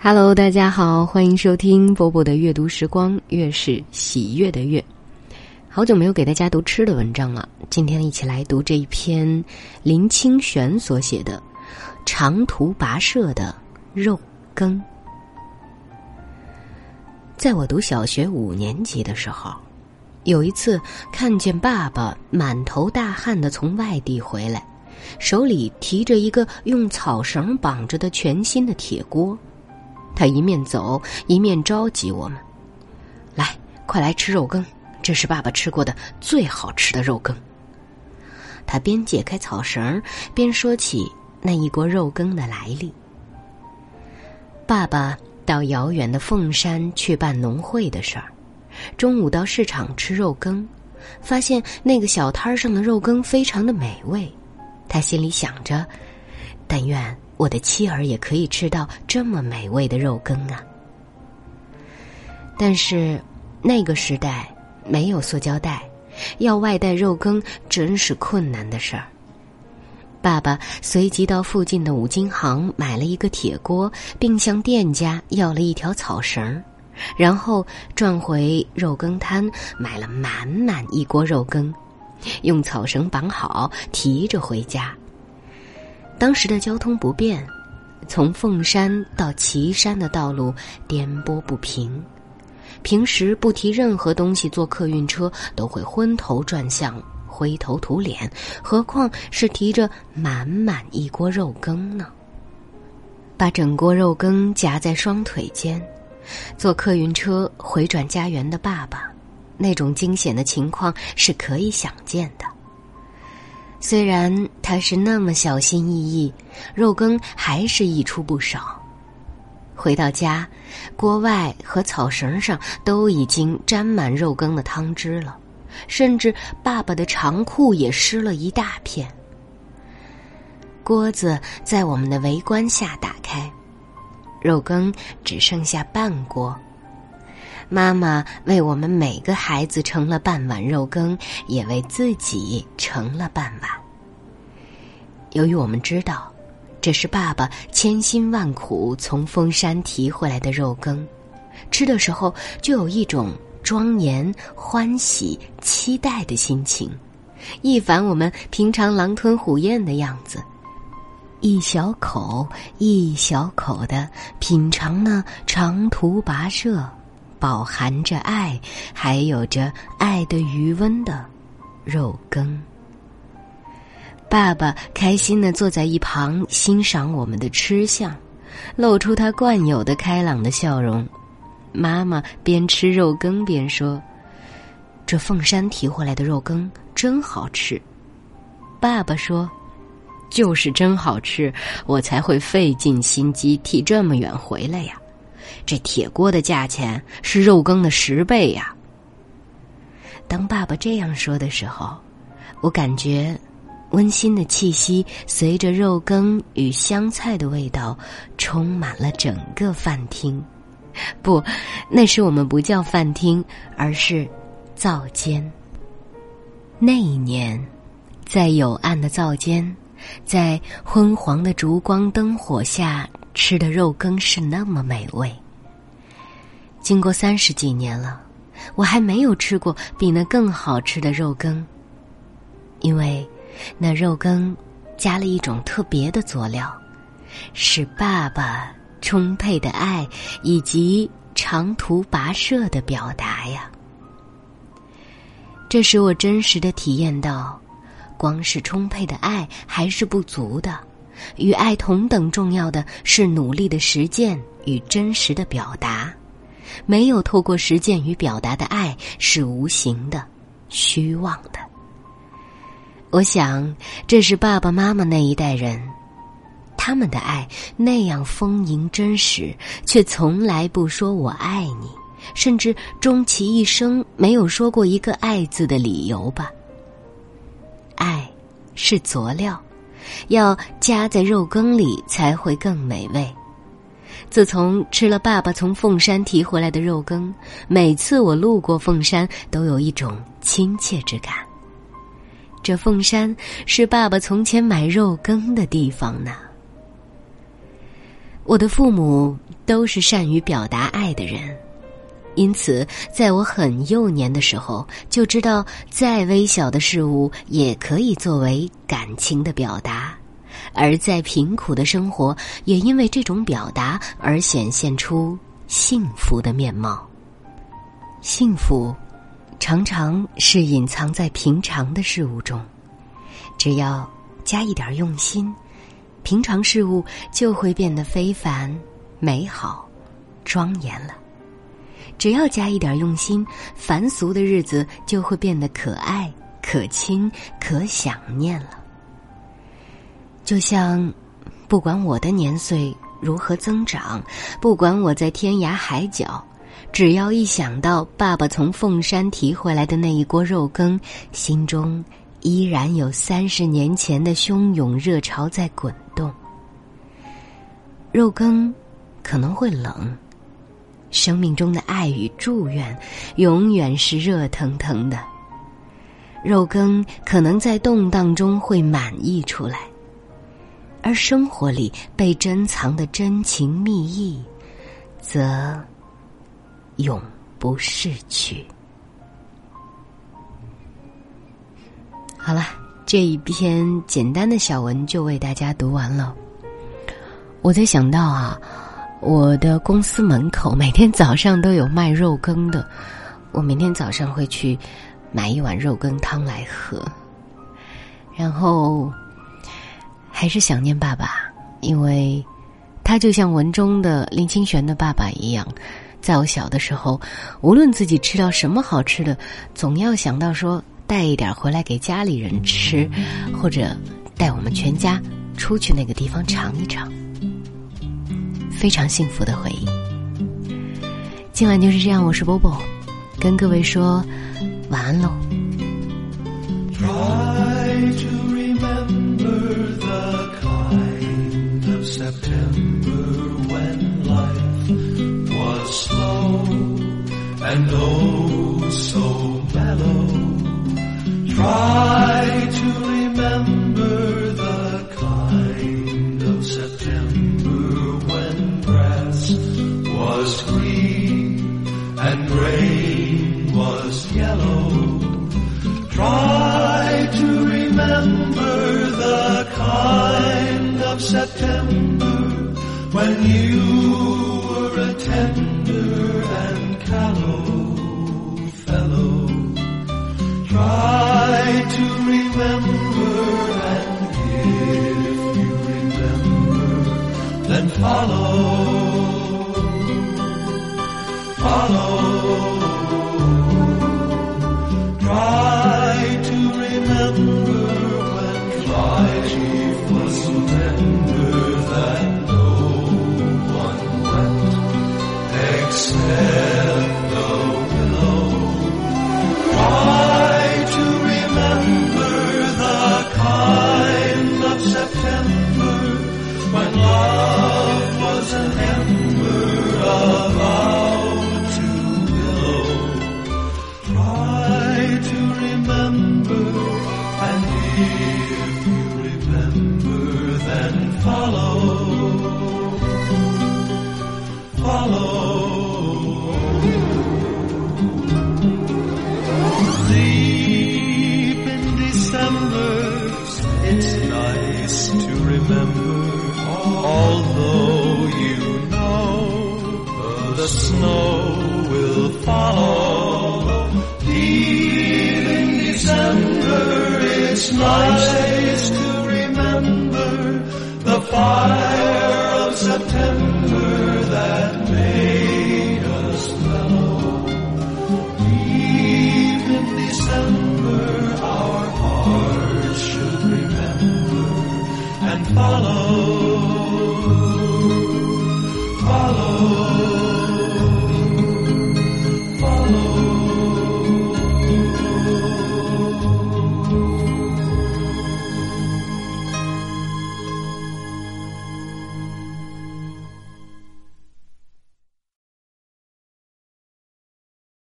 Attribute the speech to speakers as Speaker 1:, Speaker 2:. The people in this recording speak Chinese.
Speaker 1: Hello，大家好，欢迎收听波波的阅读时光，月是喜悦的月。好久没有给大家读吃的文章了，今天一起来读这一篇林清玄所写的《长途跋涉的肉羹》。在我读小学五年级的时候，有一次看见爸爸满头大汗的从外地回来，手里提着一个用草绳绑着的全新的铁锅。他一面走一面召集我们：“来，快来吃肉羹，这是爸爸吃过的最好吃的肉羹。”他边解开草绳，边说起那一锅肉羹的来历。爸爸到遥远的凤山去办农会的事儿，中午到市场吃肉羹，发现那个小摊上的肉羹非常的美味，他心里想着：“但愿。”我的妻儿也可以吃到这么美味的肉羹啊！但是那个时代没有塑胶袋，要外带肉羹真是困难的事儿。爸爸随即到附近的五金行买了一个铁锅，并向店家要了一条草绳，然后转回肉羹摊买了满满一锅肉羹，用草绳绑好，提着回家。当时的交通不便，从凤山到岐山的道路颠簸不平，平时不提任何东西坐客运车都会昏头转向、灰头土脸，何况是提着满满一锅肉羹呢？把整锅肉羹夹在双腿间，坐客运车回转家园的爸爸，那种惊险的情况是可以想见的。虽然他是那么小心翼翼，肉羹还是溢出不少。回到家，锅外和草绳上都已经沾满肉羹的汤汁了，甚至爸爸的长裤也湿了一大片。锅子在我们的围观下打开，肉羹只剩下半锅。妈妈为我们每个孩子盛了半碗肉羹，也为自己盛了半碗。由于我们知道，这是爸爸千辛万苦从峰山提回来的肉羹，吃的时候就有一种庄严、欢喜、期待的心情，一反我们平常狼吞虎咽的样子，一小口一小口的品尝那长途跋涉。饱含着爱，还有着爱的余温的肉羹。爸爸开心的坐在一旁欣赏我们的吃相，露出他惯有的开朗的笑容。妈妈边吃肉羹边说：“这凤山提回来的肉羹真好吃。”爸爸说：“就是真好吃，我才会费尽心机提这么远回来呀。”这铁锅的价钱是肉羹的十倍呀！当爸爸这样说的时候，我感觉温馨的气息随着肉羹与香菜的味道充满了整个饭厅。不，那时我们不叫饭厅，而是灶间。那一年，在有暗的灶间，在昏黄的烛光灯火下。吃的肉羹是那么美味。经过三十几年了，我还没有吃过比那更好吃的肉羹。因为那肉羹加了一种特别的佐料，是爸爸充沛的爱以及长途跋涉的表达呀。这使我真实的体验到，光是充沛的爱还是不足的。与爱同等重要的是努力的实践与真实的表达，没有透过实践与表达的爱是无形的、虚妄的。我想，这是爸爸妈妈那一代人，他们的爱那样丰盈真实，却从来不说我爱你，甚至终其一生没有说过一个“爱”字的理由吧。爱，是佐料。要加在肉羹里才会更美味。自从吃了爸爸从凤山提回来的肉羹，每次我路过凤山，都有一种亲切之感。这凤山是爸爸从前买肉羹的地方呢。
Speaker 2: 我的父母都是善于表达爱的人，因此在我很幼年的时候就知道，再微小的事物也可以作为感情的表达，而在贫苦的生活也因为这种表达而显现出幸福的面貌。幸福，常常是隐藏在平常的事物中，只要加一点用心。平常事物就会变得非凡、美好、庄严了。只要加一点用心，凡俗的日子就会变得可爱、可亲、可想念了。就像，不管我的年岁如何增长，不管我在天涯海角，只要一想到爸爸从凤山提回来的那一锅肉羹，心中。依然有三十年前的汹涌热潮在滚动。肉羹可能会冷，生命中的爱与祝愿永远是热腾腾的。肉羹可能在动荡中会满溢出来，而生活里被珍藏的真情蜜意，则永不逝去。好了，这一篇简单的小文就为大家读完了。我在想到啊，我的公司门口每天早上都有卖肉羹的，我明天早上会去买一碗肉羹汤来喝。然后还是想念爸爸，因为他就像文中的林清玄的爸爸一样，在我小的时候，无论自己吃到什么好吃的，总要想到说。带一点回来给家里人吃，或者带我们全家出去那个地方尝一尝，非常幸福的回忆。今晚就是这样，我是波波，跟各位说晚安喽。Of September when you were a tender and callow fellow. Try to remember, and if you remember, then follow, follow. Try said. It's nice to remember, although you know the snow will follow. Deep in December, it's nice to remember the fire of September that follow.